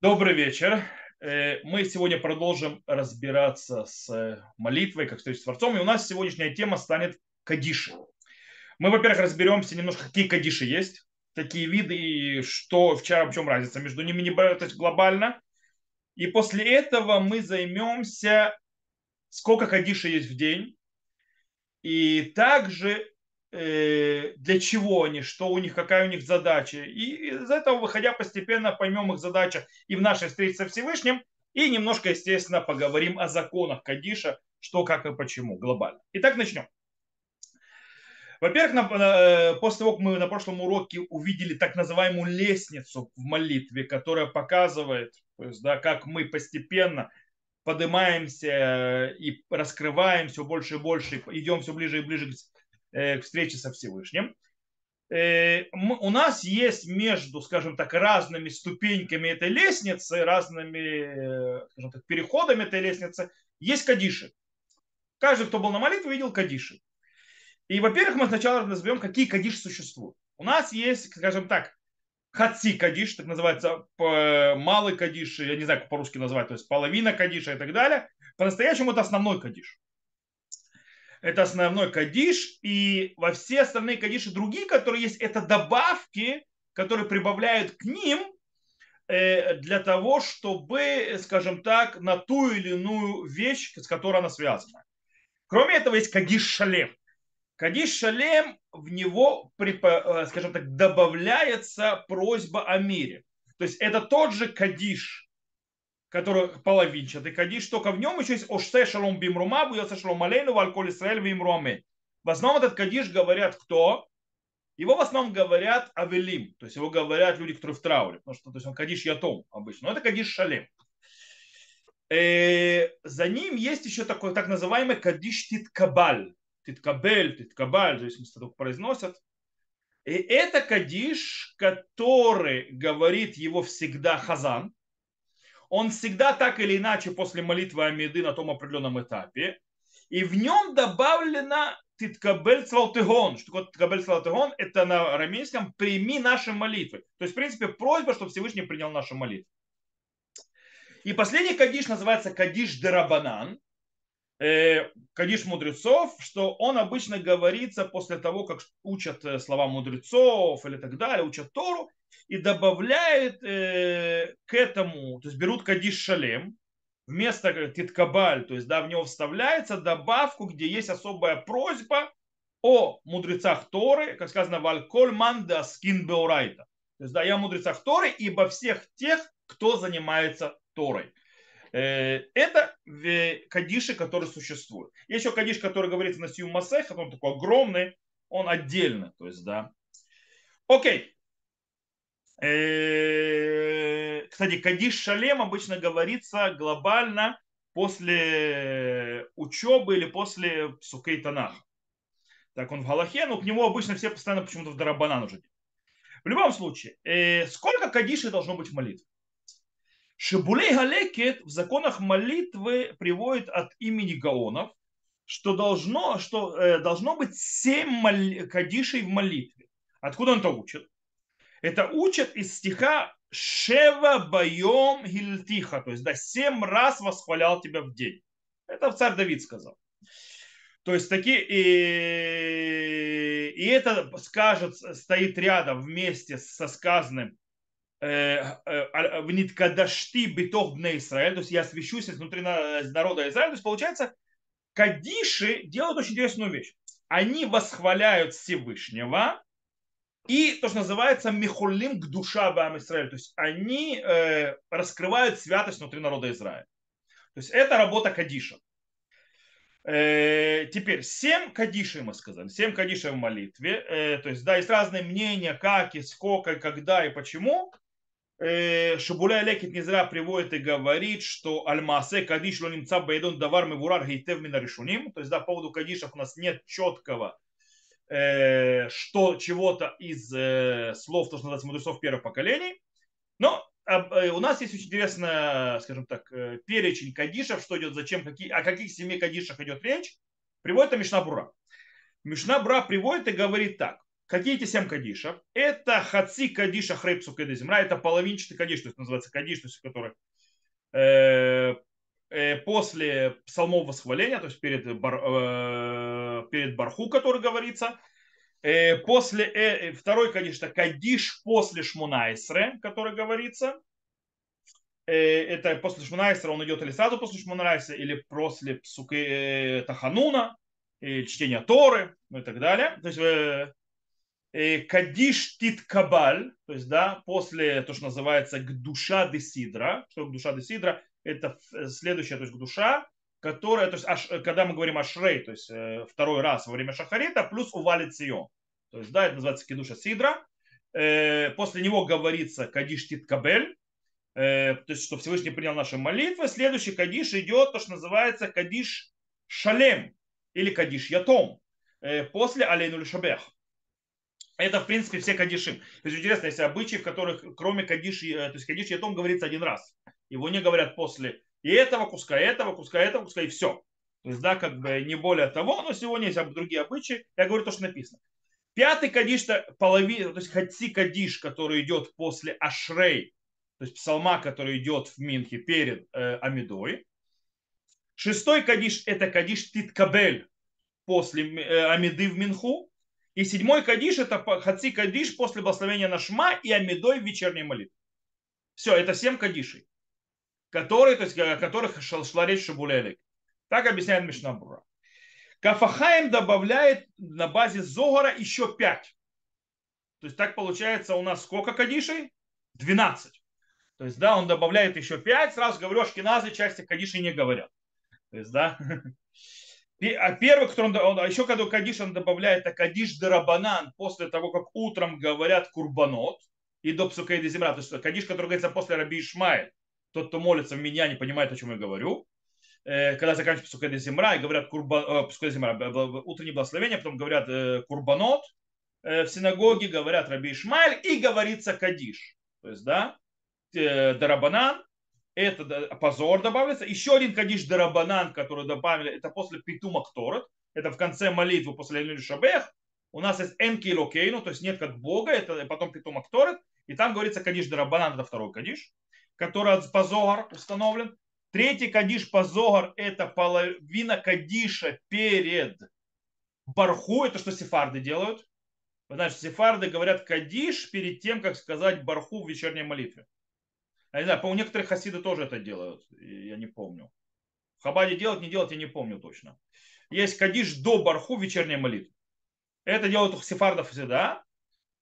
Добрый вечер. Э, Мы сегодня продолжим разбираться с э, молитвой, как встреча с Творцом. И у нас сегодняшняя тема станет кадиши. Мы, во-первых, разберемся немножко, какие кадиши есть, какие виды и что, в чем, в чем разница между ними, не то есть глобально. И после этого мы займемся, сколько кадиши есть в день. И также для чего они, что у них, какая у них задача. И из этого, выходя постепенно, поймем их задачах и в нашей встрече со Всевышним, и немножко, естественно, поговорим о законах Кадиша, что, как и почему глобально. Итак, начнем. Во-первых, э, после того, как мы на прошлом уроке увидели так называемую лестницу в молитве, которая показывает, то есть, да, как мы постепенно поднимаемся и раскрываем все больше и больше, идем все ближе и ближе Э, к встрече со Всевышним. Э, у нас есть между, скажем так, разными ступеньками этой лестницы, разными, э, скажем так, переходами этой лестницы, есть кадиши. Каждый, кто был на молитве, видел кадиши. И, во-первых, мы сначала назовем, какие кадиши существуют. У нас есть, скажем так, хаци кадиш, так называется, малый кадиш, я не знаю, как по-русски назвать, то есть половина кадиша и так далее. По-настоящему это основной кадиш это основной кадиш, и во все остальные кадиши другие, которые есть, это добавки, которые прибавляют к ним э, для того, чтобы, скажем так, на ту или иную вещь, с которой она связана. Кроме этого, есть кадиш шалем. Кадиш шалем, в него, э, скажем так, добавляется просьба о мире. То есть это тот же кадиш, который половинчатый кадиш, только в нем еще есть Ошсе Шалом Бимрума, Буйосе Шалом Алейну, Вальколь Исраэль Вимруаме. В основном этот кадиш говорят кто? Его в основном говорят Авелим, то есть его говорят люди, которые в трауре, потому что то есть он кадиш ятом обычно, но это кадиш шалем. Э, за ним есть еще такой так называемый кадиш титкабаль, титкабель, титкабаль, от того, как произносят. И это кадиш, который говорит его всегда хазан, он всегда так или иначе после молитвы Амиды на том определенном этапе. И в нем добавлено Титкабель Цвалтыгон. Что такое Титкабель Цвалтыгон? Это на арамейском «прими наши молитвы». То есть, в принципе, просьба, чтобы Всевышний принял наши молитвы. И последний кадиш называется кадиш дерабанан, э, кадиш мудрецов, что он обычно говорится после того, как учат э, слова мудрецов или так далее, учат Тору, и добавляет э, к этому, то есть берут кадиш шалем, вместо титкабаль, то есть да, в него вставляется добавку, где есть особая просьба о мудрецах Торы, как сказано, вальколь манда скин беурайта. То есть да, я мудрецах Торы, ибо всех тех, кто занимается Торой. Э, это кадиши, которые существуют. Есть еще кадиш, который говорится на Сию Масеха, он такой огромный, он отдельно. То есть, да. Окей. Э, кстати, Кадиш Шалем обычно говорится глобально после учебы или после Сукей Танах. Так он в Галахе, но к нему обычно все постоянно почему-то в Дарабанан уже. В любом случае, э, сколько Кадишей должно быть в молитве? Шибулей Галекет в законах молитвы приводит от имени Гаонов, что должно, что, э, должно быть семь Кадишей в молитве. Откуда он это учит? Это учат из стиха Шева боем гильтиха, то есть да, семь раз восхвалял тебя в день. Это царь Давид сказал. То есть такие, и, и это скажет, стоит рядом вместе со сказанным э, э, в ниткадашти битох бне Израиль, то есть я освящусь внутри народа Израиля, то есть получается, кадиши делают очень интересную вещь. Они восхваляют Всевышнего, и то, что называется михулим к душа Бам Израиль. То есть они э, раскрывают святость внутри народа Израиля. То есть это работа Кадиша. Э, теперь, семь кадишей мы сказали, семь кадишей в молитве. Э, то есть, да, есть разные мнения, как и сколько, и когда и почему. Э, Шабуля Лекит не зря приводит и говорит, что Альмасе Кадиш Лонимца Байдон Давар Мевурар Гейтев Минаришуним. То есть, да, по поводу кадишев у нас нет четкого э, что чего-то из э, слов, то, что называется мудрецов первых поколений. Но э, у нас есть очень интересно, скажем так, э, перечень кадишев, что идет, зачем, какие, о каких семи кадишах идет речь. Приводит это Мишна Бура. Мишна Бра приводит и говорит так. Какие эти семь кадишев? Это хаци кадиша хрейпсу земра, это половинчатый кадиш, то есть называется кадиш, то есть который э, после псалмов восхваления, то есть перед, бар, э, перед барху, который говорится, э, после э, второй это кадиш после шмунайсре, который говорится, э, это после шмунайсра он идет или сразу после шмунайсра, или после псуки э, тахануна, чтения Торы, ну и так далее. То есть э, Э, Кадиш Тит Кабаль, то есть, да, после то, что называется Гдуша де Сидра, что Гдуша де Сидра, это следующая, то есть Гдуша, которая, то есть, аш, когда мы говорим о Шрей, то есть э, второй раз во время Шахарита, плюс увалит Сион. То есть, да, это называется Кедуша Сидра. Э, после него говорится Кадиш Тит Кабель, то есть, что Всевышний принял наши молитвы. Следующий Кадиш идет, то, что называется Кадиш Шалем или Кадиш Ятом, после Алейнуль Шабех. Это, в принципе, все кадиши. То есть интересно, если обычаи, в которых кроме кадиши, э, то есть кадиш ятом говорится один раз. Его не говорят после и этого куска, и этого куска, и этого куска, и все. То есть, да, как бы не более того, но сегодня есть другие обычаи. Я говорю то, что написано. Пятый кадиш, то половина, то есть хатси кадиш, который идет после ашрей, то есть псалма, который идет в Минхе перед э, Амидой. Шестой кадиш это кадиш Титкабель после э, Амиды в Минху. И седьмой кадиш это хаци кадиш после благословения на шма и амидой в вечерней молитве. Все, это семь кадишей, которые, то есть, о которых шла речь Шабулелик. Так объясняет Мишнабура. Кафахаем добавляет на базе Зогора еще пять. То есть так получается у нас сколько кадишей? 12. То есть, да, он добавляет еще 5, сразу говорю, ашкеназы части кадишей не говорят. То есть, да, А первый, который он, он, а еще когда Кадиш он добавляет, это Кадиш Дарабанан, после того, как утром говорят Курбанот, и до Псукейда Земра, то есть Кадиш, который говорится после Раби Ишмаэль, тот, кто молится в меня, не понимает, о чем я говорю, э, когда заканчивается Псукейда Земра, и говорят Курбан, э, Псукейда Земра, утреннее благословение, потом говорят э, Курбанот, в синагоге говорят Раби Ишмаэль, и говорится Кадиш. То есть, да, Дарабанан, это позор добавится. Еще один кадиш дарабанан, который добавили, это после питума кторот, это в конце молитвы после Элюль Шабех. У нас есть энки локейну, то есть нет как Бога, это потом питума кторот, и там говорится кадиш дарабанан, это второй кадиш, который позор установлен. Третий кадиш позор это половина кадиша перед барху, это что сефарды делают. Знаете, сефарды говорят кадиш перед тем, как сказать барху в вечерней молитве. Я не знаю, по некоторых хасиды тоже это делают, я не помню. В Хабаде делать, не делать, я не помню точно. Есть кадиш до барху вечерней молитвы. Это делают у сефардов всегда.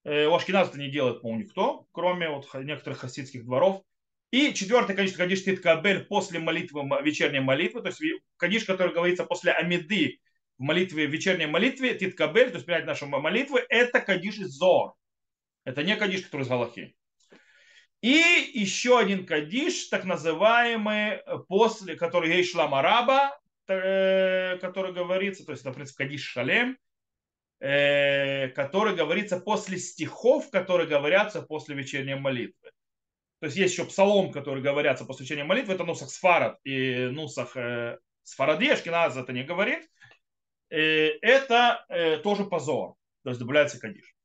Э, у ашкеназов это не делает, по никто, кроме вот некоторых хасидских дворов. И четвертый кадиш, кадиш Титкабель после молитвы, вечерней молитвы, то есть кадиш, который говорится после Амиды в молитве, в вечерней молитве, Титкабель, то есть принять наши молитвы, это кадиш Зор. Это не кадиш, который из Галахи. И еще один кадиш, так называемый, после, который есть шламараба, э, который говорится, то есть это, в принципе, кадиш шалем, э, который говорится после стихов, которые говорятся после вечерней молитвы. То есть есть еще псалом, который говорятся после вечерней молитвы, это Нусах Сфарад и Нусах э, Сфаради, Ашкиназ это не говорит. Это тоже позор, то есть добавляется кадиш.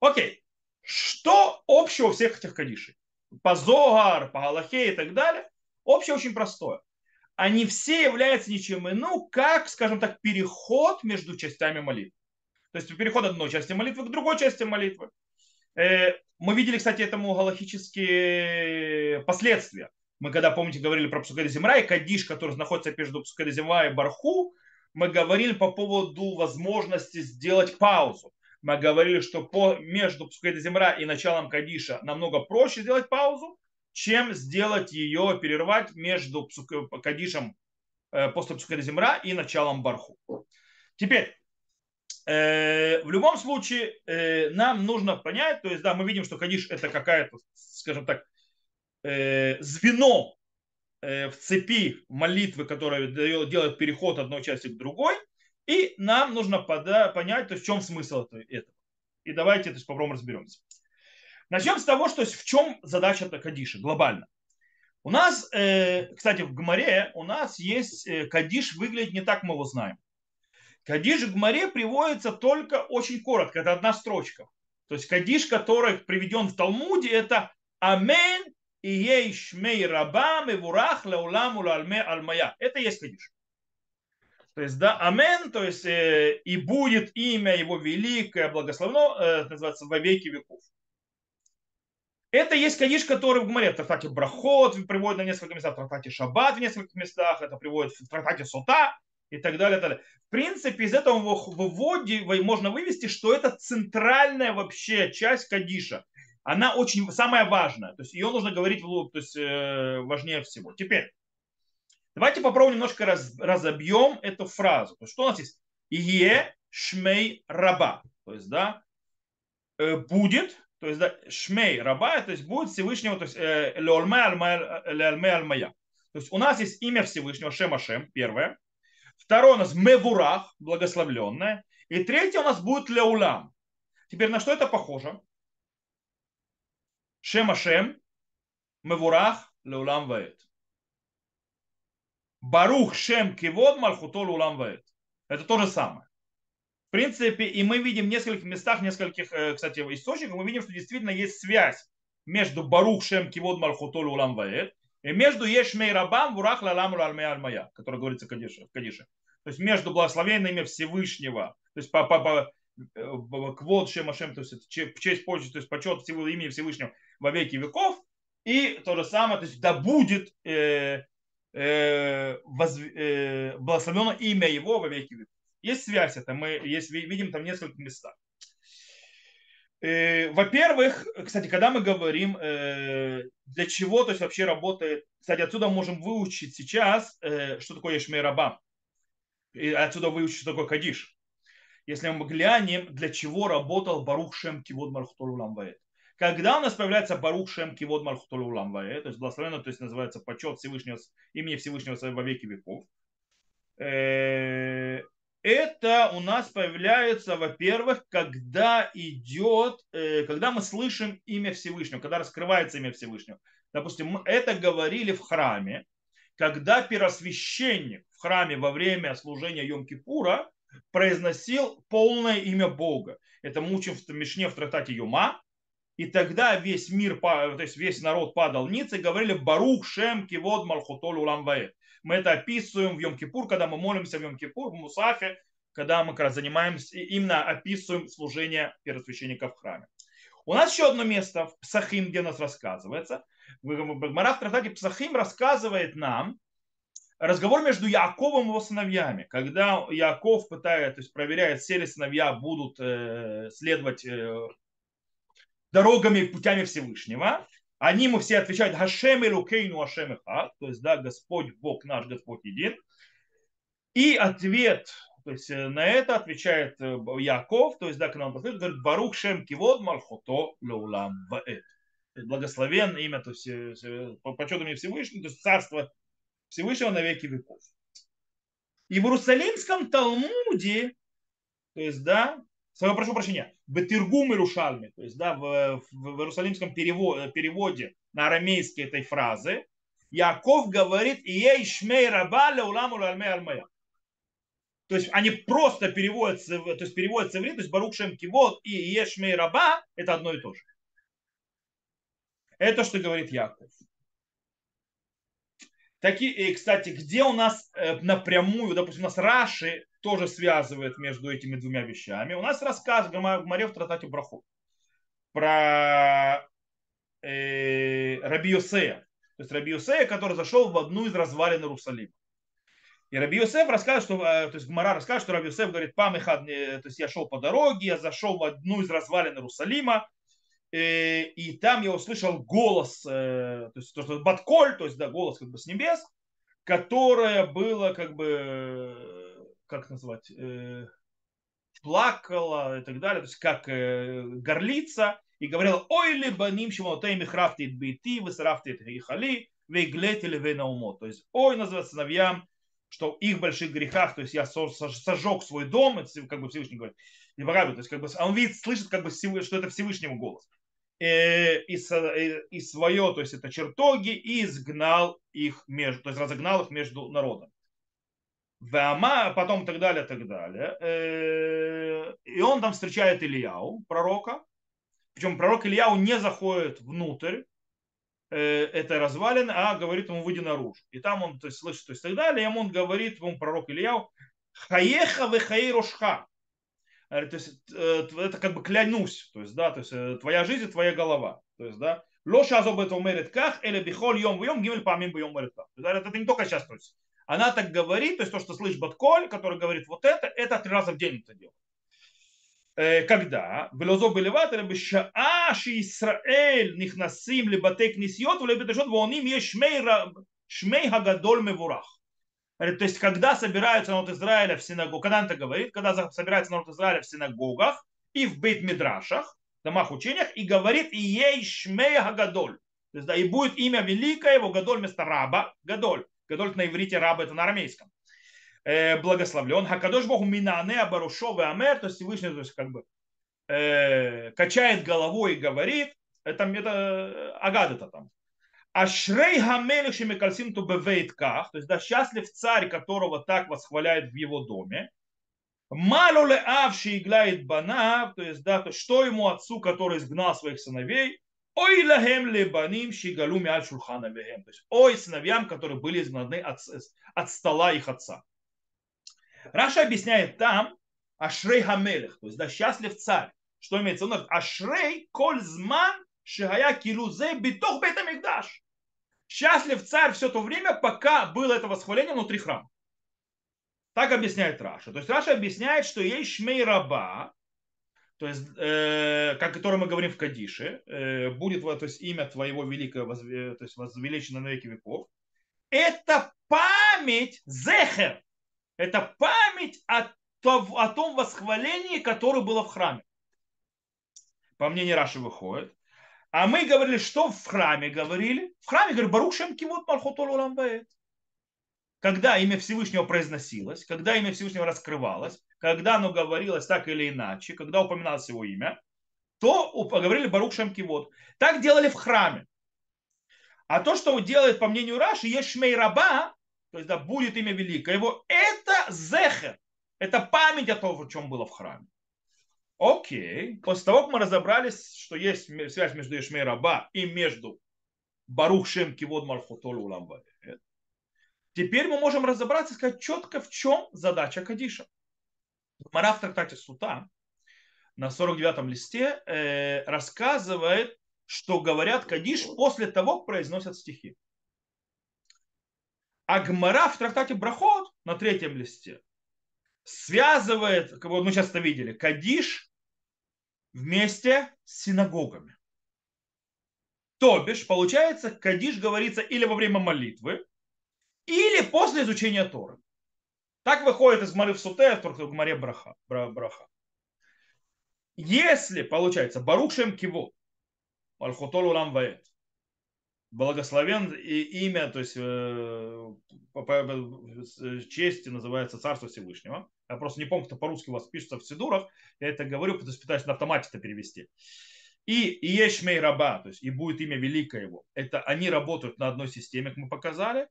Окей, что общего всех этих кадишей? по Зогар, по Галахе и так далее, общее очень простое. Они все являются ничем иным, как, скажем так, переход между частями молитвы. То есть переход одной части молитвы к другой части молитвы. Э, мы видели, кстати, этому галахические последствия. Мы когда, помните, говорили про Псукеда Земра и Кадиш, который находится между Псукеда Земра и Барху, мы говорили по поводу возможности сделать паузу мы говорили, что по, между Псукейда Земра и началом Кадиша намного проще сделать паузу, чем сделать ее, перервать между Кадишем э, после Псукейда Земра и началом Барху. Теперь, в любом случае, э, нам нужно понять, то есть, да, мы видим, что Кадиш это какая-то, скажем так, э, звено э, в цепи молитвы, которая делает переход одной части к другой – и нам нужно понять, то есть в чем смысл этого. И давайте то есть, попробуем разберемся. Начнем с того, что в чем задача Кадиша глобально. У нас, э, кстати, в Гмаре у нас есть э, Кадиш выглядит не так, мы его знаем. Кадиш в Гмаре приводится только очень коротко, это одна строчка. То есть кадиш, который приведен в Талмуде, это Амен и ей шмей раба мевурах лауламу альме алмая. Это есть кадиш. То есть, да, амен, то есть, э, и будет имя его великое, благословено, э, называется, во веки веков. Это есть кадиш, который в Гмаре, в трактате Брахот приводит на несколько местах, в трактате Шаббат в нескольких местах, это приводит в трактате Сота и так далее. И так далее. В принципе, из этого выводе можно вывести, что это центральная вообще часть кадиша. Она очень самая важная. То есть ее нужно говорить то есть, э, важнее всего. Теперь, Давайте попробуем немножко раз, разобьем эту фразу. То есть, что у нас есть? Е шмей раба. То есть, да, э, будет, то есть, да, шмей раба, то есть будет Всевышнего, то есть, э, леолме алмая. То есть у нас есть имя Всевышнего, Шем Ашем, первое. Второе у нас Мевурах, благословленное. И третье у нас будет Леулам. Теперь на что это похоже? Шем Ашем, Мевурах, Леулам Ваэт. Барух Шем Кивод Мальхутол Улам Ваэт. Это то же самое. В принципе, и мы видим в нескольких местах, в нескольких, э, кстати, источниках, мы видим, что действительно есть связь между Барух Шем Кивод Мальхутол Улам Ваэт и между Ешмей Рабам Вурах Лалам Альмея Альмая, который говорится в Кадише. То есть между благословенными Всевышнего, то есть по, по, по э, квод Шем Ашем, то есть в честь почести, то есть почет всего имени Всевышнего во веки веков, и то же самое, то есть да будет э, э, воз, э, благословено имя его во веки веков. Есть связь это, мы есть, видим там несколько местах. Э, во-первых, кстати, когда мы говорим, э, для чего то есть вообще работает, кстати, отсюда можем выучить сейчас, э, что такое Ешмей Раба. И отсюда выучить, что такое Кадиш. Если мы глянем, для чего работал Барух Шем Кивод Мархутор Ламбаэт. Когда у нас появляется Барух Шем Кивод Малхутулу Ламвае, то есть благословенно, то есть называется почет Всевышнего, имени Всевышнего во веки веков, это у нас появляется, во-первых, когда идет, э, когда мы слышим имя Всевышнего, когда раскрывается имя Всевышнего. Допустим, мы это говорили в храме, когда первосвященник в храме во время служения Йом-Кипура произносил полное имя Бога. Это мы учим в Мишне в трактате Юма, и тогда весь мир, то есть весь народ падал ниц и говорили Барух Шем Кивод Малхутоль Уламбаэ. Мы это описываем в Йом-Кипур, когда мы молимся в Йом-Кипур, в Мусафе, когда мы как раз занимаемся, именно описываем служение первосвященника в храме. У нас еще одно место в Псахим, где у нас рассказывается. Гмара в трактате Псахим рассказывает нам разговор между Яковом и его сыновьями. Когда Яков пытает, то есть проверяет, все ли сыновья будут э, следовать э, дорогами и путями Всевышнего. Они ему все отвечают Хашем и Лукейну Ихат, то есть, да, Господь Бог наш, Господь един. И ответ, то есть э, на это отвечает э, Яков, то есть, да, к нам подходит, говорит, Барух Шем Кивод Малхото Леулам Ваэт. Благословен имя, то есть, э, по почету мне Всевышнего, то есть царство Всевышнего на веки веков. И в Иерусалимском Талмуде, то есть, да, прошу прощения, Бетиргум Ирушальми, то есть да, в, в, в иерусалимском переводе, переводе на арамейский этой фразы, Яков говорит «Ей шмей раба уламу альмей альмая». То есть они просто переводятся, то есть переводятся в то есть Барук Шем Кивот и Ешмей Раба – это одно и то же. Это что говорит Яков. Такие, кстати, где у нас э, напрямую, допустим, у нас Раши тоже связывает между этими двумя вещами. У нас рассказ в Маре в Тратате Браху про э, Раби Йосея. То есть Раби Йосея, который зашел в одну из развалин Иерусалима. И Раби Йосеф рассказывает, что, э, то есть Гмара рассказывает, что Раби Йосеф говорит, памехад, то есть я шел по дороге, я зашел в одну из развалин Иерусалима, и, э, и там я услышал голос, э, то есть то, что Батколь, то есть да, голос как бы с небес, которое было как бы как назвать, э, плакала и так далее, то есть как э, горлица, и говорила, ой ли баним шимонотейми храфтит бейти, высрафтит ихали, вейглетили вейнаумо. То есть, ой, называется сыновьям, что в их больших грехах, то есть я сожег свой дом, это как бы Всевышний говорит, не то есть как бы он видит, слышит, как бы, что это Всевышнего голос. Э, и, и свое, то есть это чертоги, и изгнал их между, то есть разогнал их между народом. Вама, потом и так далее, и так далее. Э, и он там встречает Ильяу, пророка. Причем пророк Ильяу не заходит внутрь э, этой развалины, а говорит ему, выйди наружу. И там он то есть, слышит, то есть так далее. И ему он говорит, ему пророк Ильяу, хаеха ве хаирошха. То есть э, это как бы клянусь, то есть, да, то есть твоя жизнь, твоя голова. То есть, да, Лоша азоба это умерит как, или бихоль йом в йом, гимель памим бы йом умерит как. Это не только сейчас, то есть она так говорит, то есть то, что слышит Батколь, который говорит вот это, это три раза в день это делает. Э, когда? Велозо белеват, или бешаа ши Исраэль нихнасим либатей книсиот, или бедешот вооним есть шмей хагадоль мевурах. То есть, когда собираются народ Израиля в синагогах, когда он это говорит, когда собирается народ Израиля в синагогах и в бейт-мидрашах, домах учениях, и говорит, и ей шмей хагадоль. То есть, да, и будет имя великое его, гадоль вместо раба, гадоль. Гадоль на иврите, раба это на арамейском. Э, благословлен. Хакадош Богу минане абарушо амер, то есть Всевышний, то есть как бы э, качает головой и говорит, это, это э, агад это там. Ашрей хамелих шемикальсим ту бевейтках, то есть да, счастлив царь, которого так восхваляет в его доме. Мало ле авши иглает бана, то есть да, то что ему отцу, который изгнал своих сыновей, Ой лахем лебаним шигалу миаль шулхана вехем. То есть, ой сыновьям, которые были изгнаны от, от стола их отца. Раша объясняет там Ашрей Хамелех, то есть да, счастлив царь. Что имеется в виду? Ашрей коль зман шигая килузе битох бетамикдаш. Счастлив царь все то время, пока было это восхваление внутри храма. Так объясняет Раши. То есть Раши объясняет, что יהא שמיה רבא, то есть, э, как который мы говорим в Кадише, э, будет то есть, имя твоего великого, то есть возвеличено на веки веков. Это память זכר. Это память о, том, о том восхвалении, которое было в храме. По мнению Раши выходит. А мы говорили, что в храме говорили? В храме говорили, Барух Шем Кивот Малхотол когда имя Всевышнего произносилось, когда имя Всевышнего раскрывалось, когда оно говорилось так или иначе, когда упоминалось его имя, то говорили Барух Шемкивод. Так делали в храме. А то, что делает, по мнению Раши, есть Шмей Раба, то есть да, будет имя великое его, это Зехер. Это память о том, в чем было в храме. Окей. После того, как мы разобрались, что есть связь между Ишмей Раба и между Барух Шем Кивод Мархотол Уламбаре, Теперь мы можем разобраться и сказать четко, в чем задача Кадиша. Мара в трактате Сута на 49-м листе э, рассказывает, что говорят Кадиш после того, как произносят стихи. А Гмара в трактате Брахот на третьем листе связывает, как мы сейчас это видели, Кадиш вместе с синагогами. То бишь, получается, Кадиш говорится или во время молитвы, или после изучения Торы. Так выходит из Гмары в Суте, в Гмаре Браха. браха. Если, получается, Барушем Киво, Алхотол Улам Ваэт, благословен и имя, то есть э, чести называется Царство Всевышнего. Я просто не помню, кто по-русски у вас пишется в Сидурах. Я это говорю, потому что пытаюсь на автомате это перевести. И Ешмей Раба, то есть и будет имя великое его. Это они работают на одной системе, как мы показали.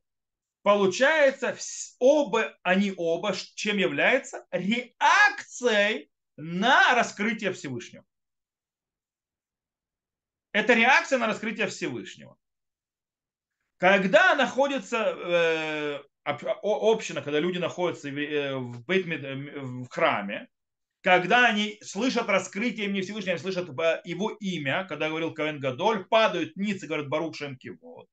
Получается, оба, они оба, чем является реакцией на раскрытие Всевышнего. Это реакция на раскрытие Всевышнего. Когда находится э, община, когда люди находятся в, э, в храме, когда они слышат раскрытие имени Всевышнего, они слышат э, его имя, когда говорил Кавен Гадоль, падают ниц и говорят Барух Шемкивод.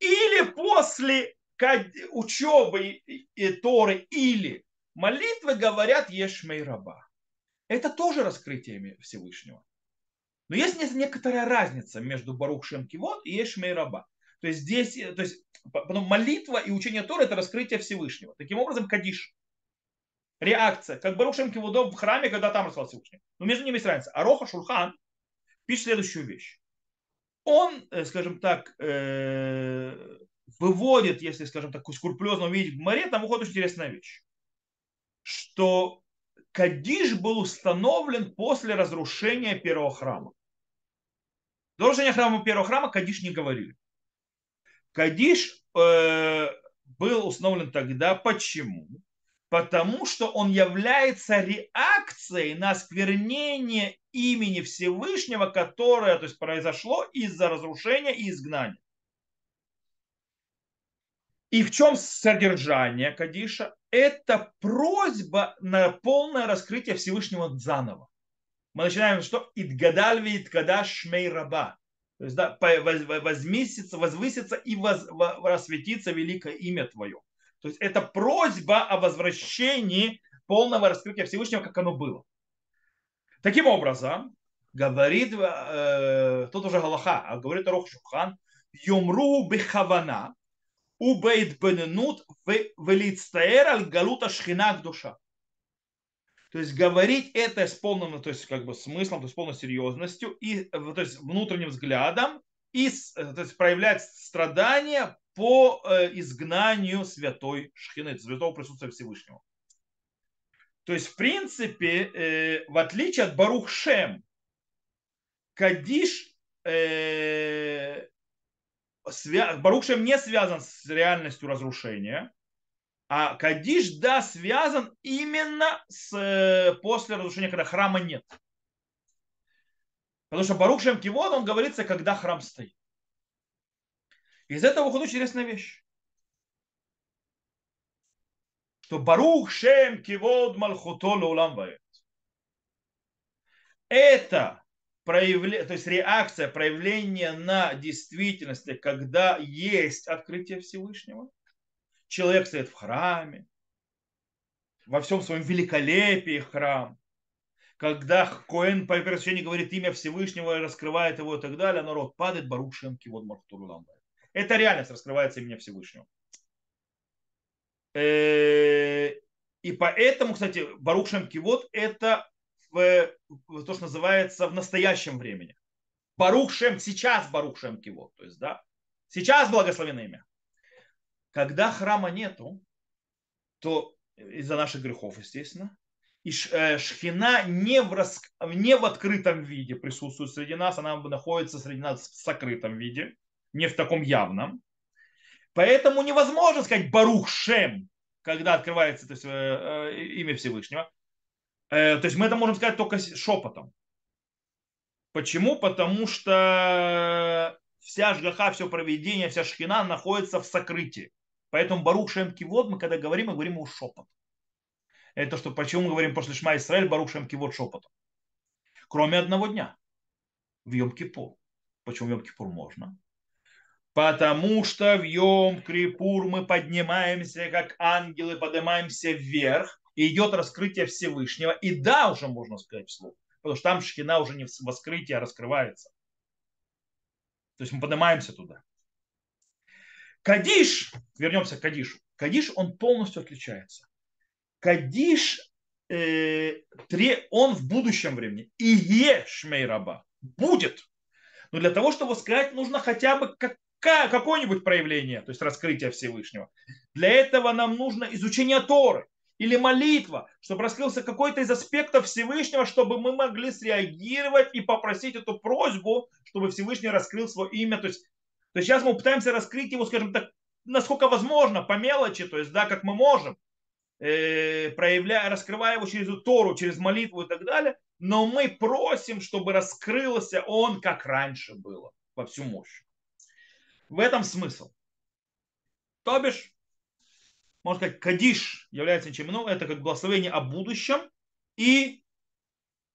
Или после учебы и Торы или молитвы говорят Ешмей раба. Это тоже раскрытие Всевышнего. Но есть некоторая разница между Барух Шемкивод и Ешмей раба. То есть здесь, то есть молитва и учение Торы это раскрытие Всевышнего. Таким образом, Кадиш. Реакция. Как Барух Шемкиводов в храме, когда там рассказал Всевышний. Но между ними есть разница. Ароха Шурхан пишет следующую вещь. Он, э, скажем так, э, выводит, если, скажем так, скрупулезно увидеть в море, там выходит очень интересная вещь, что Кадиш был установлен после разрушения первого храма. До разрушения храма первого храма Кадиш не говорили. Кадиш э, был установлен тогда. Почему? Потому что он является реакцией на осквернение имени Всевышнего, которое то есть, произошло из-за разрушения и изгнания. И в чем содержание Кадиша? Это просьба на полное раскрытие Всевышнего заново. Мы начинаем, что «Идгадальви иткадаш шмей раба». То есть, да, возместится, возвысится и воз, рассветится великое имя Твое. То есть это просьба о возвращении полного раскрытия Всевышнего, как оно было. Таким образом, говорит, э, тут уже Галаха, а говорит Рух Шухан, Юмру бихавана, убейдбененут велицтаэр аль галута шхина душа. То есть говорить это с полным, то есть как бы смыслом, то есть полной серьезностью и то есть внутренним взглядом и то есть проявлять страдания по э, изгнанию святой шхины, святого присутствия Всевышнего. То есть, в принципе, э, в отличие от Барух Шем, Кадиш э, свя... Барухшем не связан с реальностью разрушения, а Кадиш, да, связан именно с э, после разрушения, когда храма нет. Потому что Барухшем Кивод, он говорится, когда храм стоит. Из этого выходит интересная вещь. Что Барух Шем Кивод Малхуто Лаулам Это проявление, то есть реакция, проявление на действительности, когда есть открытие Всевышнего. Человек стоит в храме, во всем своем великолепии храм. Когда Коэн по превращению говорит имя Всевышнего, раскрывает его и так далее, народ падает, Барух Шемки, вот Мархтурулам. Это реальность, раскрывается имя Всевышнего. Э, и поэтому, кстати, Барух Шемки, вот это в, в то, что называется в настоящем времени. Барух Шем, сейчас Барух Шем Киво, то есть, да, сейчас благословенное имя. Когда храма нету, то из-за наших грехов, естественно, и э, шхина не в, рас... не в открытом виде присутствует среди нас, она находится среди нас в сокрытом виде, не в таком явном. Поэтому невозможно сказать Барух Шем, когда открывается то есть, э, э, имя Всевышнего. Э, то есть мы это можем сказать только шепотом. Почему? Потому что вся жгаха, все проведение, вся шхина находится в сокрытии. Поэтому Барух Шем Кивод, мы когда говорим, мы говорим его шепот. Это что, почему мы говорим после Шма Исраэль Барух Шем Кивод шепотом. Кроме одного дня. В Йом-Кипур. Почему в Йом-Кипур можно? Потому что в Йом-Кипур мы поднимаемся, как ангелы, поднимаемся вверх идет раскрытие Всевышнего. И да, уже можно сказать вслух, потому что там шхина уже не в воскрытии, а раскрывается. То есть мы поднимаемся туда. Кадиш, вернемся к Кадишу. Кадиш, он полностью отличается. Кадиш, э, он в будущем времени. И е шмейраба будет. Но для того, чтобы сказать, нужно хотя бы как, какое-нибудь проявление, то есть раскрытие Всевышнего. Для этого нам нужно изучение Торы или молитва, чтобы раскрылся какой-то из аспектов Всевышнего, чтобы мы могли среагировать и попросить эту просьбу, чтобы Всевышний раскрыл свое имя. То есть, то есть сейчас мы пытаемся раскрыть его, скажем так, насколько возможно, по мелочи, то есть, да, как мы можем, э, проявляя, раскрывая его через Тору, через молитву и так далее, но мы просим, чтобы раскрылся он, как раньше было, во всю мощь. В этом смысл. То бишь, можно сказать, кадиш является ничем иным, это как благословение о будущем и,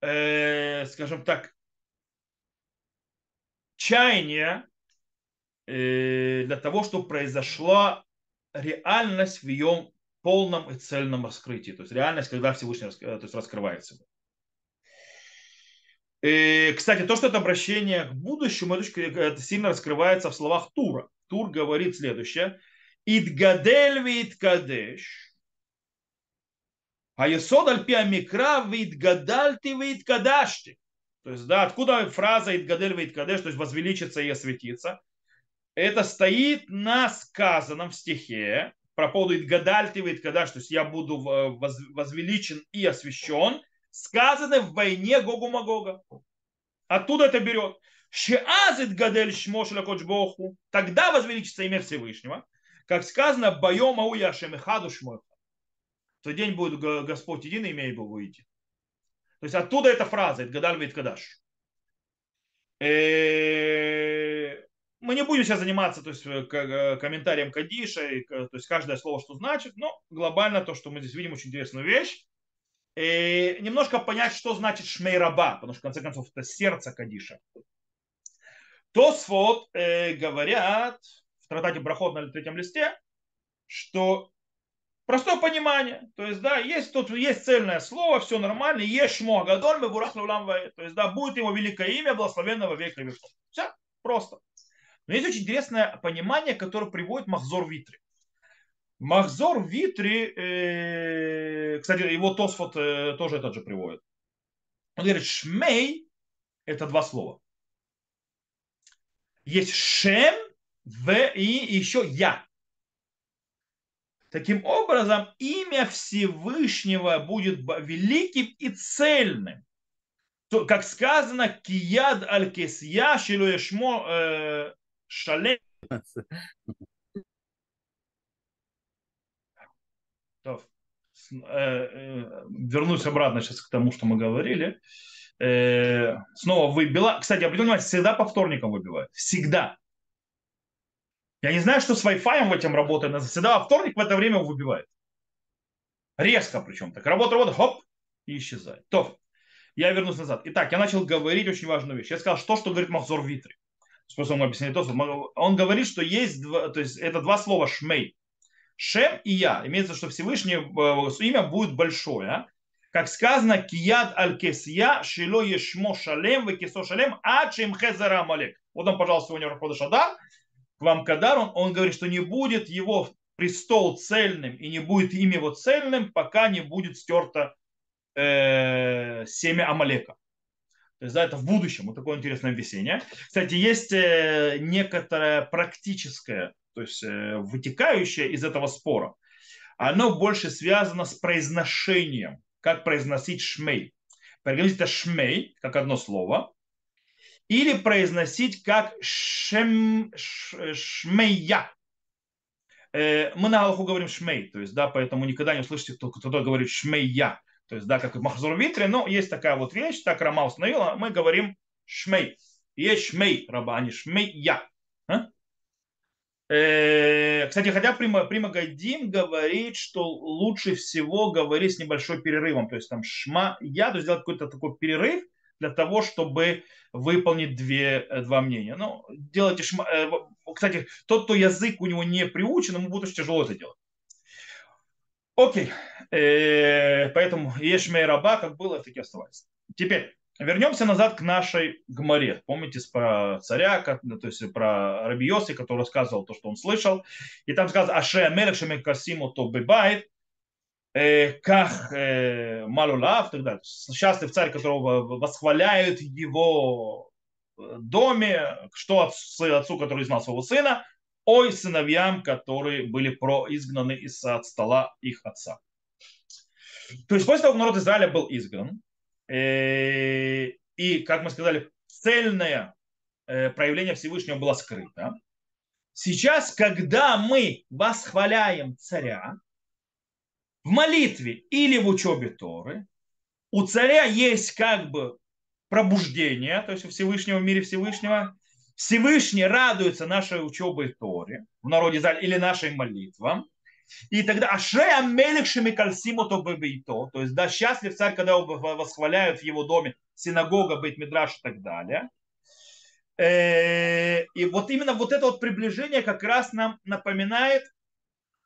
э, скажем так, чаяние э, для того, чтобы произошла реальность в ее полном и цельном раскрытии. То есть реальность, когда Всевышний то есть раскрывается. И, э, кстати, то, что это обращение к будущему, это сильно раскрывается в словах Тура. Тур говорит следующее. Идгадель виткадеш. А есод альпи микра витгадальти виткадашти. То есть, да, откуда фраза Идгадель виткадеш, то есть возвеличится и осветится. Это стоит на сказанном в стихе про поводу Идгадальти виткадаш, то есть я буду возвеличен и освящен, сказано в войне Гогу Магога. Оттуда это берет. Шеазит гадель шмошля Богу. Тогда возвеличится имя Всевышнего Как сказано, боем ау яшем хадуш тот день будет Господь един, имея его выйти. То есть оттуда эта фраза, это гадаль вейт кадаш. Э, мы не будем сейчас заниматься то есть, э, э, комментарием Кадиша, то есть каждое слово, что значит, но глобально то, что мы здесь видим, очень интересную вещь. И немножко понять, что значит шмейраба, потому что, в конце концов, это сердце Кадиша. Тосфот э, говорят в трактате Брахот на третьем листе, что простое понимание, то есть, да, есть тут есть цельное слово, все нормально, есть шмо гадоль, бурах то есть, да, будет его великое имя, благословенного века веков. Все, просто. Но есть очень интересное понимание, которое приводит Махзор Витри. Махзор Витри, э, кстати, его Тосфот э, тоже этот же приводит. Он говорит, шмей – это два слова. Есть шем, в и еще я. Таким образом, имя Всевышнего будет великим и цельным. То, как сказано, кияд аль-кесья шилуешмо э, шалем. Э, э, вернусь обратно сейчас к тому, что мы говорили. Э, снова выбила. Кстати, обратите внимание, всегда по вторникам выбивают. Всегда. Я не знаю, что с Wi-Fi в этом работает, но всегда во вторник в это время выбивает. Резко причем. Так работа, работа, хоп, и исчезает. То, я вернусь назад. Итак, я начал говорить очень важную вещь. Я сказал, что, что говорит Махзор Витри. Способом объяснить то, он говорит, что есть, два, то есть это два слова шмей. Шем и я. Имеется, что Всевышнее э, имя будет большое. А? Как сказано, кияд аль кесия шило ешмо шалем в кесо шалем а чем хезера малек. Вот он, пожалуйста, сегодня Рахода Шадар. К вам Кадар, он, он говорит, что не будет его престол цельным и не будет имя его цельным, пока не будет стерто э, семя Амалека. То есть, да, это в будущем. Вот такое интересное объяснение. Кстати, есть э, некоторое практическое, то есть э, вытекающее из этого спора. Оно больше связано с произношением. Как произносить шмей. Произносить это шмей, как одно слово. Или произносить как шем, шмея. Э, мы на Аллаху говорим шмей, то есть, да, поэтому никогда не услышите, кто, кто говорит шмея. То есть, да, как Махзур Витре, но есть такая вот вещь, так Рама установила, мы говорим шмей. Есть шмей раба, а не шмей я. А? Э, кстати, хотя Прима, Прима Гайдим говорит, что лучше всего говорить с небольшой перерывом. То есть там шма я, то есть сделать какой-то такой перерыв для того, чтобы выполнить две, э, два мнения. Ну, делайте шма... Э, кстати, тот, кто язык у него не приучен, ему будет очень тяжело это делать. Окей. Э, поэтому Ешмей раба, как было, так и оставается. Теперь вернемся назад к нашей Гмаре. Помните про царя, то есть про Рабиоси, который рассказывал то, что он слышал. И там сказано, Аше Амелех Шемекасиму то э, как э, Малулав, так далее. Счастлив царь, которого восхваляют его доме, что отцу, который знал своего сына, ой сыновьям, которые были произгнаны из-за стола их отца. То есть после того, как народ Израиля был изгнан, э, и, как мы сказали, цельное э, проявление Всевышнего было скрыто, сейчас, когда мы восхваляем царя в молитве или в учебе Торы, у царя есть как бы пробуждение, то есть у Всевышнего в мире Всевышнего, Всевышний радуется нашей учебой Торе в народе Израиля или нашей молитвам. И тогда Ашрея Мелех Шемикальсимо то бебейто, то есть да, счастлив царь, когда его восхваляют в его доме синагога, бейт мидраш и так далее. Э, и вот именно вот это вот приближение как раз нам напоминает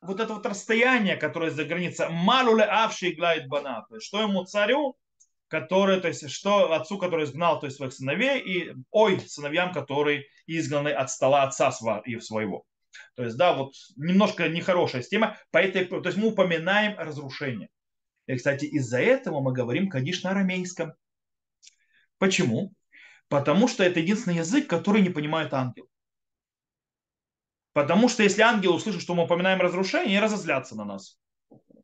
вот это вот расстояние, которое за границей. Малуле авши иглает бана. То есть, что ему царю который, то есть, что отцу, который изгнал то есть, своих сыновей, и ой, сыновьям, которые изгнаны от стола отца своего. То есть, да, вот немножко нехорошая тема, по этой, то есть мы упоминаем разрушение. И, кстати, из-за этого мы говорим, конечно, арамейском. Почему? Потому что это единственный язык, который не понимает ангел. Потому что если ангел услышит, что мы упоминаем разрушение, они разозлятся на нас.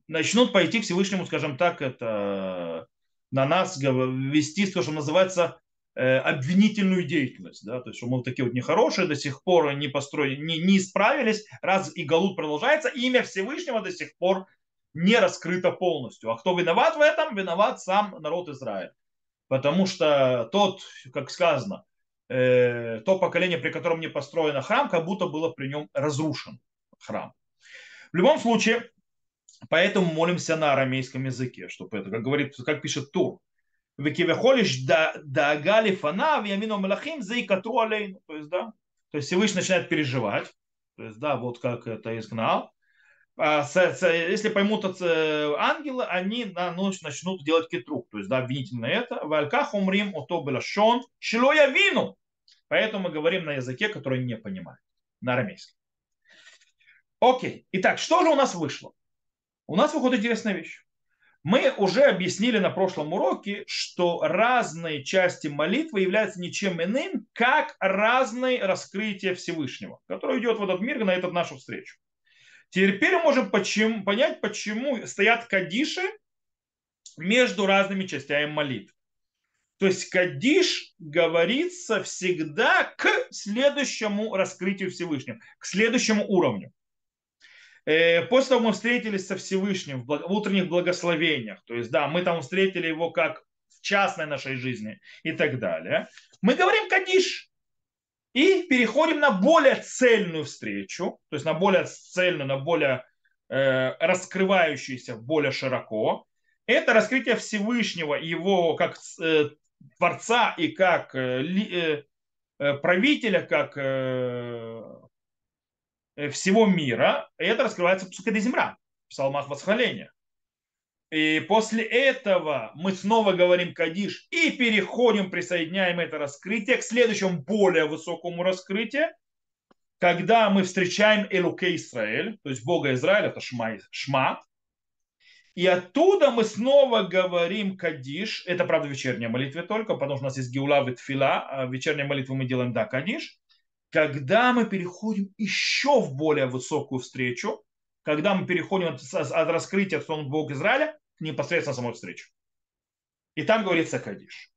Начнут пойти к Всевышнему, скажем так, это на нас вести то, что называется э, обвинительную деятельность, да, то есть, что мы такие вот нехорошие, до сих пор не построили, не, не исправились, раз и Галут продолжается, имя Всевышнего до сих пор не раскрыто полностью. А кто виноват в этом? Виноват сам народ Израиля. Потому что тот, как сказано, э, то поколение, при котором не построен храм, как будто было при нем разрушен храм. В любом случае, поэтому молимся на арамейском языке, чтобы это, как говорит, как пишет Тур. Векивехолиш дагали фанав ямину малахим за икатру алейну. То есть, да, то есть Всевышний начинает переживать. То есть, да, вот как это изгнал. А, если поймут э, ангелы, они на ночь начнут делать кетрук, то есть да, обвинительно это. Вальках умрим ото белашон, шило я вину. Поэтому мы говорим на языке, который не понимает, на арамейском. Окей, итак, что же у нас вышло? У нас выходит интересная вещь. Мы уже объяснили на прошлом уроке, что разные части молитвы являются ничем иным, как разные раскрытия Всевышнего, которое идет в этот мир на эту нашу встречу. Теперь мы можем почему, понять, почему стоят кадиши между разными частями молитвы. То есть кадиш говорится всегда к следующему раскрытию Всевышнего, к следующему уровню. Э, после того мы встретились со Всевышним в утренних благословениях, то есть да, мы там встретили его как в частной нашей жизни и так далее. Мы говорим кадиш, и переходим на более цельную встречу, то есть на более цельную, на более э, раскрывающуюся более широко. Это раскрытие Всевышнего, его как Творца и как э, э, э, правителя, как всего мира. И это раскрывается в Псукаде Земля, в псалмах восхваления. И после этого мы снова говорим Кадиш и переходим, присоединяем это раскрытие к следующему более высокому раскрытию, когда мы встречаем Элуке Израиль, то есть Бога Израиля, это Шма, Шма, и оттуда мы снова говорим Кадиш, это правда вечерняя молитва только, потому что у нас есть Геула Ветфила, а вечернюю молитву мы делаем, да, Кадиш, когда мы переходим еще в более высокую встречу, когда мы переходим от, от раскрытия, что он Бог Израиля, непосредственно самой встречи. И там говорится Кадиш.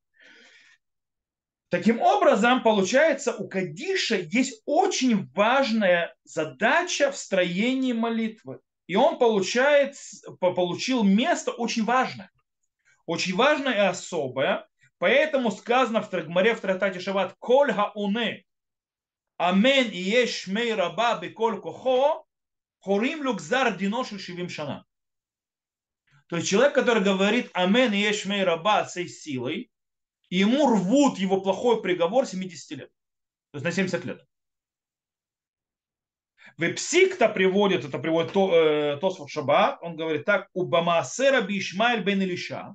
Таким образом, получается, у Кадиша есть очень важная задача в строении молитвы. И он получает, получил место очень важное. Очень важное и особое. Поэтому сказано в Трагмаре в Тратате Шават «Коль хауне амен и еш мей раба беколь кохо хорим люкзар дино шивим шана». То есть человек, который говорит «Амен и ешмей раба» сей силой, ему рвут его плохой приговор 70 лет. То есть на 70 лет. Вепсик-то приводит, это приводит то, э, Тосфот Шабат, он говорит так, у Бамаасе Раби Ишмаэль бен Илиша,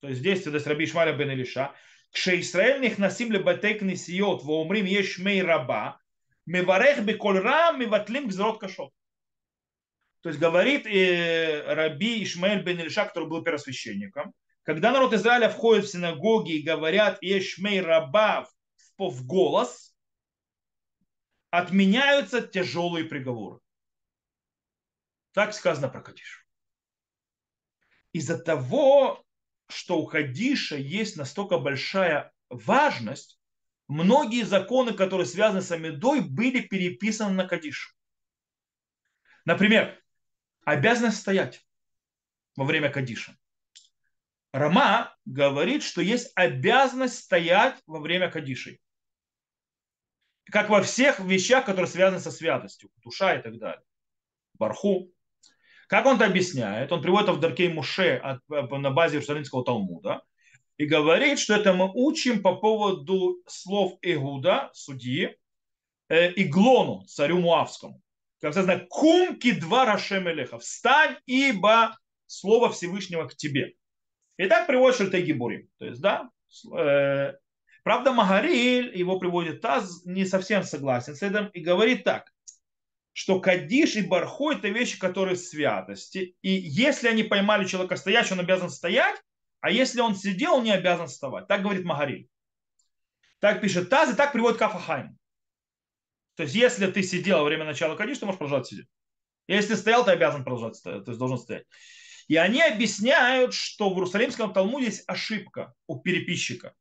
то есть действие с Раби Ишмаэля бен Илиша, כשישראל נכנסים לבתי כנסיות ואומרים יש מי רבה, מברך בקול רם, מבטלים גזרות קשות. То есть говорит э, Раби Ишмаэль бен Ильша, который был первосвященником, когда народ Израиля входит в синагоги и говорят Ешмей раба в голос, отменяются тяжелые приговоры. Так сказано про Кадиш. Из-за того, что у Кадиша есть настолько большая важность, многие законы, которые связаны с Амидой, были переписаны на Кадиш. Например, обязанность стоять во время Кадиша. Рама говорит, что есть обязанность стоять во время Кадиши. Как во всех вещах, которые связаны со святостью, душа и так далее. Барху. Как он это объясняет? Он приводит это в Даркей Муше на базе Иерусалимского Талмуда и говорит, что это мы учим по поводу слов Игуда, судьи, э, Иглону, царю Муавскому как сказано, кумки два Рашемелеха, встань, ибо слово Всевышнего к тебе. И так приводит Шельтей Гибурим. То есть, да, э, правда, Магариль, его приводит Таз, не совсем согласен с этим, и говорит так, что Кадиш и Барху это вещи, которые святости. И если они поймали человека стоящего, он обязан стоять, а если он сидел, он не обязан вставать. Так говорит Магариль. Так пишет Таз, и так приводит Кафахайм. То есть, если ты сидел во время начала Кадиш, ты можешь продолжать сидеть. Если стоял, ты обязан продолжать стоять, то есть должен стоять. И они объясняют, что в Иерусалимском Талмуде есть ошибка у переписчика.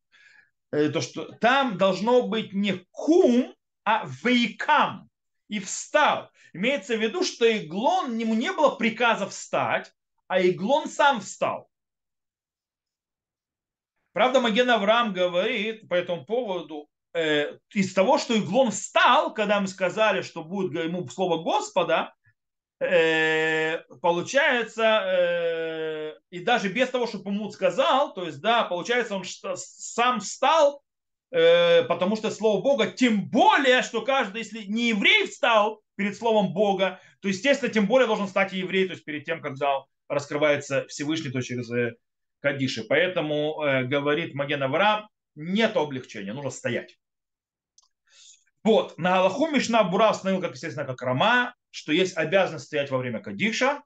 Э, то, что там должно быть не кум, а вейкам. И встал. Имеется в виду, что Иглон, ему не было приказа встать, а Иглон сам встал. Правда, Маген Авраам говорит по этому поводу, э, из того, что Иглон встал, когда мы сказали, что будет ему слово Господа, э, получается, э, и даже без того, чтобы ему сказал, то есть, да, получается, он сам встал, э, потому что слово Бога, тем более, что каждый, если не еврей встал перед словом Бога, то, естественно, тем более должен стать и еврей, то есть перед тем, когда раскрывается Всевышний, то через Кадиши. Поэтому, говорит Маген Авраам, нет облегчения, нужно стоять. Вот, на Аллаху Мишна Бура установил, как естественно, как Рама, что есть обязанность стоять во время Кадиша.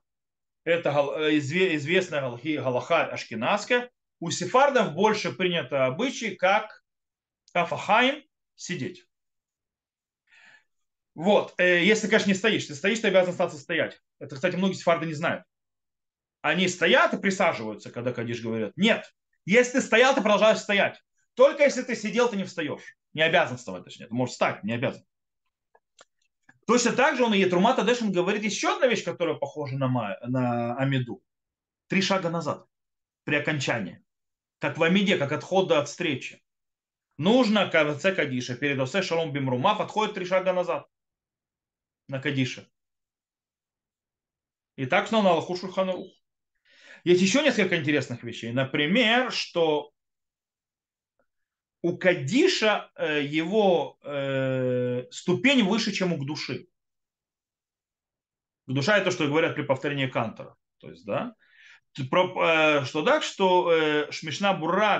Это э, известная Галаха Ашкенадская. У сефардов больше принято обычай, как Кафахайм, сидеть. Вот, э, если, конечно, не стоишь. Ты стоишь, ты обязан остаться стоять. Это, кстати, многие сефарды не знают. Они стоят и присаживаются, когда Кадиш говорят. Нет, если ты стоял, ты продолжаешь стоять. Только если ты сидел, ты не встаешь. Не обязан вставать, точнее. Ты можешь встать, не обязан. Точно так же он и Етрумата Дэшин говорит еще одна вещь, которая похожа на, на Амиду. Три шага назад, при окончании. Как в Амиде, как отхода от встречи. Нужно конце Кадиша перед Осе Шалом Бимрумав отходит три шага назад на Кадиша. И так снова на Аллаху. Есть еще несколько интересных вещей. Например, что у Кадиша э, его э, ступень выше, чем у Гдуши. Душа это то, что говорят при повторении Кантора. То есть, да, э, что так, что Шмишна Бура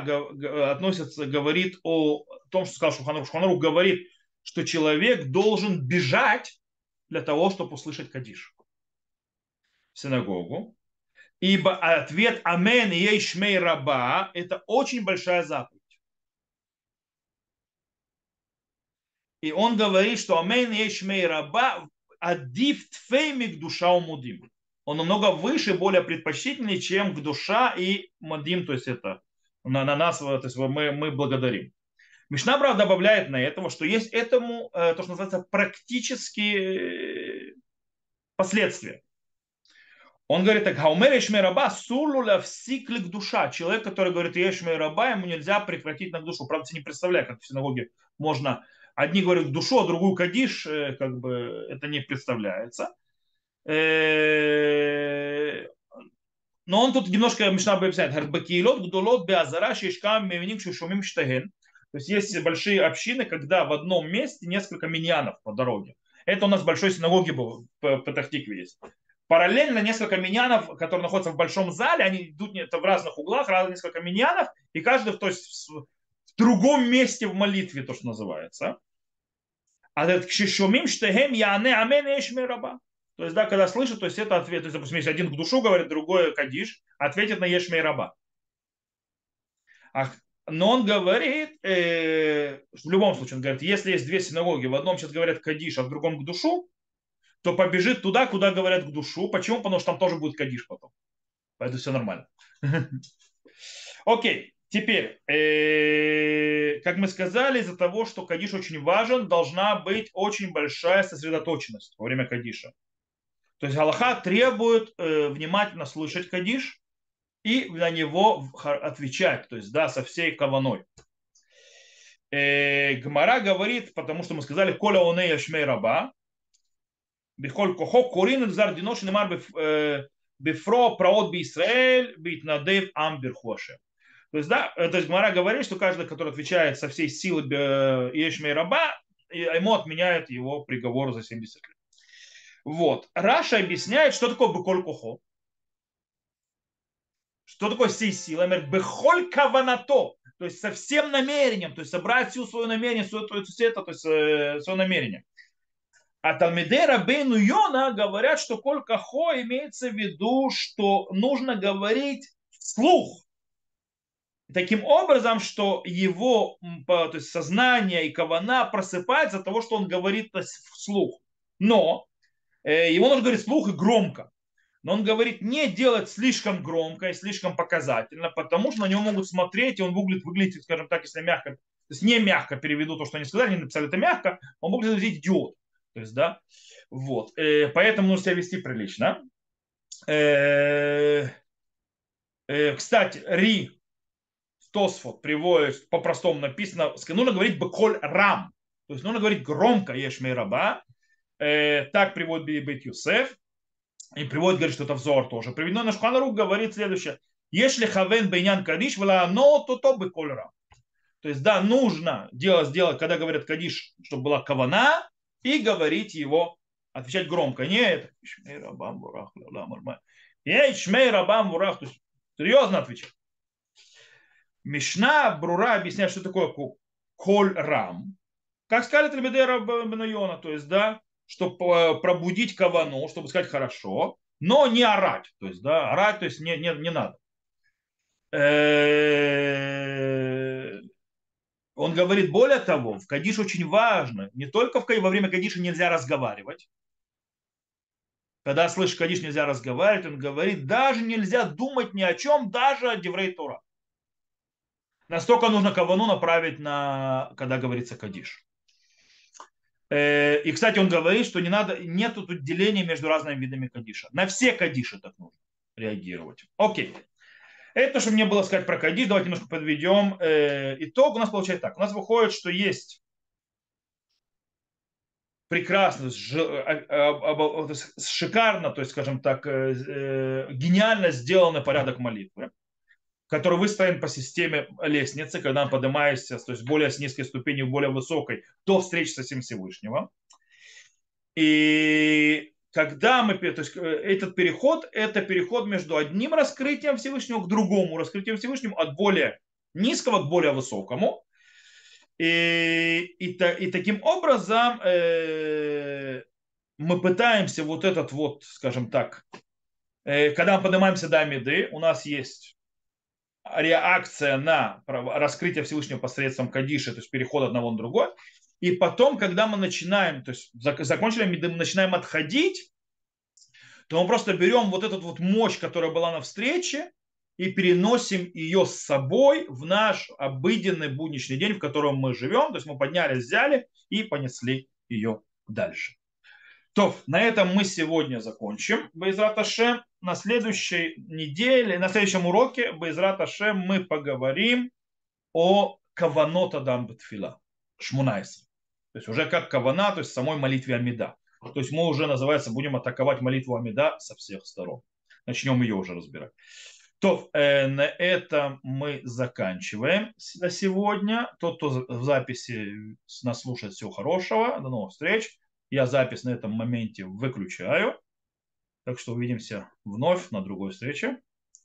относится, говорит о том, что сказал Шуханрух. Шуханрух говорит, что человек должен бежать для того, чтобы услышать Кадиш в синагогу. Ибо ответ Амен и Ейшмей Раба – это очень большая заповедь. И он говорит, что Амен Ешмей Раба Адив Тфеймик душа умудим. Он намного выше, более предпочтительный, чем к душа и мадим, то есть это на, на нас, то есть мы, мы благодарим. Мишна, добавляет на этого, что есть этому э, то, что называется практические последствия. Он говорит так, Хаумер Ешмей Раба сулуля всиклик душа. Человек, который говорит Ешмей Раба, ему нельзя прекратить на душу. Правда, не представляю, как в синагоге можно Одни говорят душу, а другую кадиш, э, как бы это не представляется. Э, но он тут немножко Мишна объясняет. Бакилот гдолот беазара шишкам мевним шумим штаген. То есть есть большие общины, когда в одном месте несколько миньянов по дороге. Это у нас в большой синагоге был, в Патахтикве есть. Параллельно несколько миньянов, которые находятся в большом зале, они идут в разных углах, разных несколько миньянов, и каждый то есть, в другом месте в молитве, то, что называется. А кшишумим штехем яне амен раба. То есть, да, когда слышат, то есть это ответ. То есть, допустим, если один к душу говорит, другой кадиш, ответит на ешмей раба. Но он говорит, э, в любом случае, он говорит, если есть две синагоги, в одном сейчас говорят кадиш, а в другом к душу, то побежит туда, куда говорят к душу. Почему? Потому что там тоже будет кадиш потом. Поэтому все нормально. Окей. Теперь, э, как мы сказали, из-за того, что Кадиш очень важен, должна быть очень большая сосредоточенность во время Кадиша. То есть Галаха требует э, внимательно слышать Кадиш и на него отвечать, то есть да, со всей каваной. Э, Гмара говорит, потому что мы сказали, коля оне яшмей раба, бихоль кохо корин зар динош немар бифро праот би Исраэль бит надев амбер хошем. То есть, да, то есть Гмара говорит, что каждый, который отвечает со всей силы Ешмей раба, ему отменяют его приговор за 70 лет. Вот. Раша объясняет, что такое беколь кохо. Что такое всей силой? Говорит, бехоль каванато. То есть со всем намерением, то есть собрать всю свое намерение, есть, это, то есть э, свое намерение. А Талмидера Бейну Йона говорят, что коль кахо имеется в виду, что нужно говорить вслух таким образом, что его то есть сознание и кавана просыпается от того, что он говорит вслух. Но э, его нужно говорить вслух и громко. Но он говорит не делать слишком громко и слишком показательно, потому что на него могут смотреть, и он выглядит, выглядит скажем так, если мягко, То есть не мягко переведу то, что они сказали, они написали это мягко, он мог изобразить идиот. То есть, да, вот. Э, поэтому нужно себя вести прилично. Э, кстати, Ри Тосфот приводит, по-простому написано, нужно говорить беколь рам, то есть нужно говорить громко ешмей раба, так приводит Бейт Юсеф, и приводит, говорит, что это взор тоже. Приведено на Шуханару говорит следующее. Если хавен бейнян кадиш, но то то беколь рам. То есть, да, нужно дело сделать, когда говорят кадиш, чтобы была кавана, и говорить его, отвечать громко. Не это. Ишмей рабам бурах, Ишмей рабам бурах. То есть, серьезно отвечать. Мишна Брура объясняет, что такое коль рам. Как сказали Тальмедера Бенайона, то есть, да, чтобы пробудить кавану, чтобы сказать хорошо, но не орать. То есть, да, орать, то есть не, не, не надо. Э, он говорит, более того, в Кадиш очень важно, не только в, во время Кадиша нельзя разговаривать, когда слышишь Кадиш нельзя разговаривать, он говорит, даже нельзя думать ни о чем, даже о Деврей Тора. Настолько нужно кавану направить на, когда говорится кадиш. Э, и, кстати, он говорит, что не надо, нет тут деления между разными видами кадиша. На все кадиши так нужно реагировать. Окей. Это, что мне было сказать про кадиш. Давайте немножко подведем э, итог. У нас получается так. У нас выходит, что есть прекрасно, шикарно, то есть, скажем так, э, гениально сделанный порядок молитвы который выстроен по системе лестницы, когда поднимаешься, то есть более с низкой ступени, более высокой, до встречи с этим Всевышнего. И когда мы, то есть э, этот переход, это переход между одним раскрытием Всевышнего к другому раскрытию Всевышнему, от более низкого к более высокому. И, и, и таким образом э, мы пытаемся вот этот вот, скажем так, э, когда мы поднимаемся до Амиды, у нас есть реакция на раскрытие Всевышнего посредством Кадиши, то есть переход одного на другой. И потом, когда мы начинаем, то есть закончили, мы начинаем отходить, то мы просто берем вот эту вот мощь, которая была на встрече, и переносим ее с собой в наш обыденный будничный день, в котором мы живем. То есть мы поднялись, взяли и понесли ее дальше. То, на этом мы сегодня закончим. Байзрат Ашем. На следующей неделе, на следующем уроке Байзрат Ашем мы поговорим о каванота дам бетфила. Шмунайс. То есть уже как кавана, то есть самой молитве Амида. То есть мы уже, называется, будем атаковать молитву Амида со всех сторон. Начнем ее уже разбирать. То, э, на этом мы заканчиваем на сегодня. Тот, кто в записи нас слушает, всего хорошего. До новых встреч. Я запись на этом моменте выключаю. Так что увидимся вновь на другой встрече.